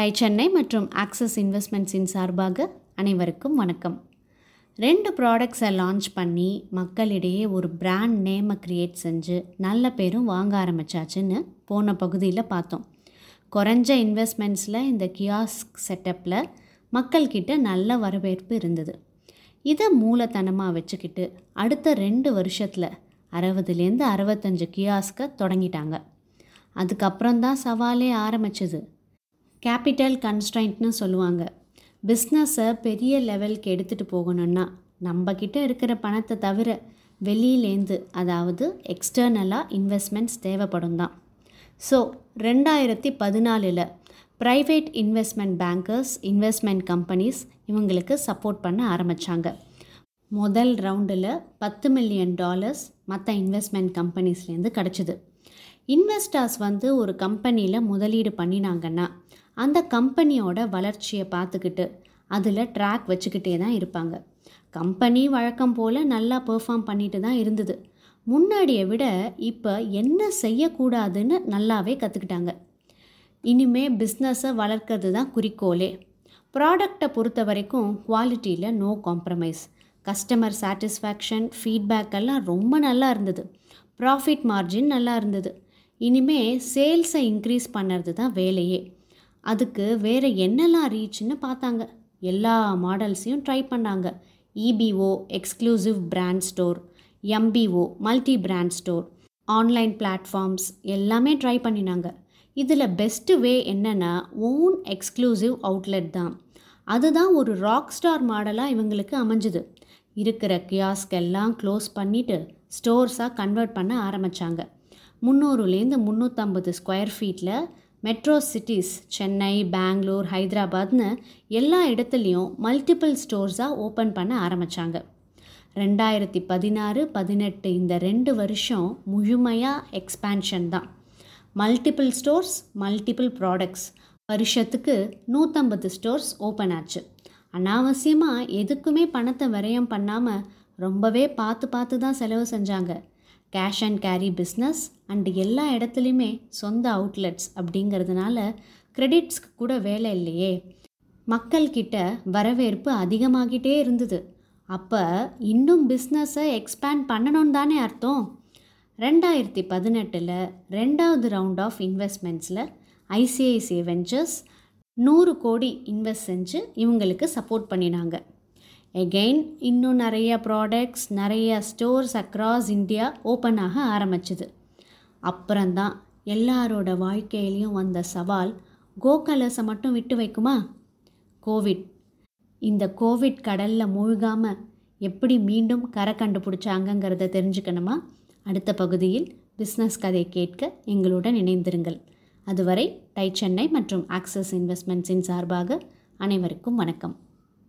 Tie Chennai மற்றும் access இன்வெஸ்ட்மெண்ட்ஸின் சார்பாக அனைவருக்கும் வணக்கம். ரெண்டு ப்ராடக்ட்ஸை லான்ச் பண்ணி மக்களிடையே ஒரு பிராண்ட் நேமை க்ரியேட் செஞ்சு நல்ல பேரும் வாங்க ஆரம்பிச்சாச்சுன்னு போன பகுதியில் பார்த்தோம். குறைஞ்ச இன்வெஸ்ட்மெண்ட்ஸில் இந்த கியாஸ்க் செட்டப்பில் மக்கள்கிட்ட நல்ல வரவேற்பு இருந்தது. இதை மூலத்தனமாக வச்சுக்கிட்டு அடுத்த ரெண்டு வருஷத்தில் அறுபதுலேருந்து அறுபத்தஞ்சு கியாஸ்க்கை தொடங்கிட்டாங்க. அதுக்கப்புறம் தான் சவாலே ஆரம்பிச்சது. கேபிட்டல் கன்ஸ்ட்ரைண்ட்னு சொல்லுவாங்க. பிஸ்னஸை பெரிய லெவலுக்கு எடுத்துகிட்டு போகணுன்னா நம்மக்கிட்ட இருக்கிற பணத்தை தவிர வெளியிலேந்து அதாவது எக்ஸ்டர்னலாக இன்வெஸ்ட்மெண்ட்ஸ் தேவைப்படும் தான். ஸோ ரெண்டாயிரத்தி பதினாலில் private investment bankers investment companies இவங்களுக்கு சப்போர்ட் பண்ண ஆரம்பித்தாங்க முதல் ரவுண்டில் பத்து மில்லியன் டாலர்ஸ் மற்ற இன்வெஸ்ட்மெண்ட் கம்பெனிஸ்லேருந்து கிடச்சிது. இன்வெஸ்டர்ஸ் வந்து ஒரு கம்பெனியில் முதலீடு பண்ணினாங்கன்னா அந்த கம்பெனியோட வளர்ச்சியை பார்த்துக்கிட்டு அதில் ட்ராக் வச்சுக்கிட்டே தான் இருப்பாங்க. கம்பெனி வழக்கம் போல் நல்லா பெர்ஃபார்ம் பண்ணிட்டு தான் இருந்தது. முன்னாடியை விட இப்போ என்ன செய்யக்கூடாதுன்னு நல்லாவே கற்றுக்கிட்டாங்க இனிமே பிஸ்னஸை வளர்க்கறது தான் குறிக்கோளே. ப்ராடக்டை பொறுத்த வரைக்கும் குவாலிட்டியில் no compromise customer satisfaction feedback எல்லாம் ரொம்ப நல்லா இருந்தது. ப்ராஃபிட் மார்ஜின் நல்லா இருந்தது. இனிமே சேல்ஸை இன்க்ரீஸ் பண்ணுறது தான் வேலையே. அதுக்கு வேறு என்னெல்லாம் ரீச்னு பார்த்தாங்க. எல்லா மாடல்ஸையும் ட்ரை பண்ணாங்க. EBO exclusive brand store MBO multi brand store online platforms எல்லாமே ட்ரை பண்ணினாங்க. இதில் பெஸ்ட்டு வே என்னென்னா ஓன் எக்ஸ்க்ளூசிவ் அவுட்லெட் தான். அதுதான் ஒரு ராக் ஸ்டார் மாடலாக இவங்களுக்கு அமைஞ்சுது. இருக்கிற கியாஸ்க் எல்லாம் க்ளோஸ் பண்ணிவிட்டு ஸ்டோர்ஸாக கன்வெர்ட் பண்ண ஆரம்பித்தாங்க முந்நூறுலேருந்து முந்நூற்றம்பது ஸ்கொயர் ஃபீட்டில் மெட்ரோ சிட்டிஸ் சென்னை பெங்களூர் ஹைதராபாத்னு எல்லா இடத்துலையும் மல்டிபிள் ஸ்டோர்ஸாக ஓப்பன் பண்ண ஆரம்பித்தாங்க ரெண்டாயிரத்தி பதினாறு பதினெட்டு இந்த ரெண்டு வருஷம் முழுமையாக எக்ஸ்பேன்ஷன் தான். மல்டிபிள் ஸ்டோர்ஸ் மல்டிபிள் ப்ராடக்ட்ஸ் வருஷத்துக்கு நூற்றம்பது ஸ்டோர்ஸ் ஓப்பன் ஆச்சு. அனாவசியமாக எதுக்குமே பணத்தை விரயம் பண்ணாமல் ரொம்பவே பார்த்து பார்த்து தான் செலவு செஞ்சாங்க. Cash and carry business and எல்லா இடத்துலையுமே சொந்த அவுட்லெட்ஸ் அப்படிங்கிறதுனால கிரெடிட்ஸ்க்கு கூட வேலை இல்லையே. மக்கள்கிட்ட வரவேற்பு அதிகமாகிட்டே இருந்தது. அப்போ இன்னும் பிஸ்னஸை எக்ஸ்பேண்ட் பண்ணணும்னு தானே அர்த்தம்? ரெண்டாயிரத்தி பதினெட்டில் ரெண்டாவது ரவுண்ட் ஆஃப் இன்வெஸ்ட்மெண்ட்ஸில் ஐசிஐசிஐ வெஞ்சர்ஸ் நூறு கோடி இன்வெஸ்ட் செஞ்சு இவங்களுக்கு சப்போர்ட் பண்ணினாங்க. எகெயின் இன்னும் நிறைய ப்ராடக்ட்ஸ் நிறைய ஸ்டோர்ஸ் அக்ராஸ் இந்தியா ஓப்பன் ஆக ஆரம்பிச்சுது. அப்புறம்தான் எல்லாரோட வாழ்க்கையிலையும் வந்த சவால் கோகலர்ஸை மட்டும் விட்டு வைக்குமா? கோவிட் இந்த கோவிட் கடலில் மூழ்காமல் எப்படி மீண்டும் கரை கண்டுபிடிச்சாங்கங்கிறத தெரிஞ்சுக்கணுமா? அடுத்த பகுதியில் பிஸ்னஸ் கதை கேட்க எங்களுடன் இணைந்திருங்கள். அதுவரை டை சென்னை மற்றும் ஆக்சஸ் இன்வெஸ்ட்மெண்ட்ஸின் சார்பாக அனைவருக்கும் வணக்கம்.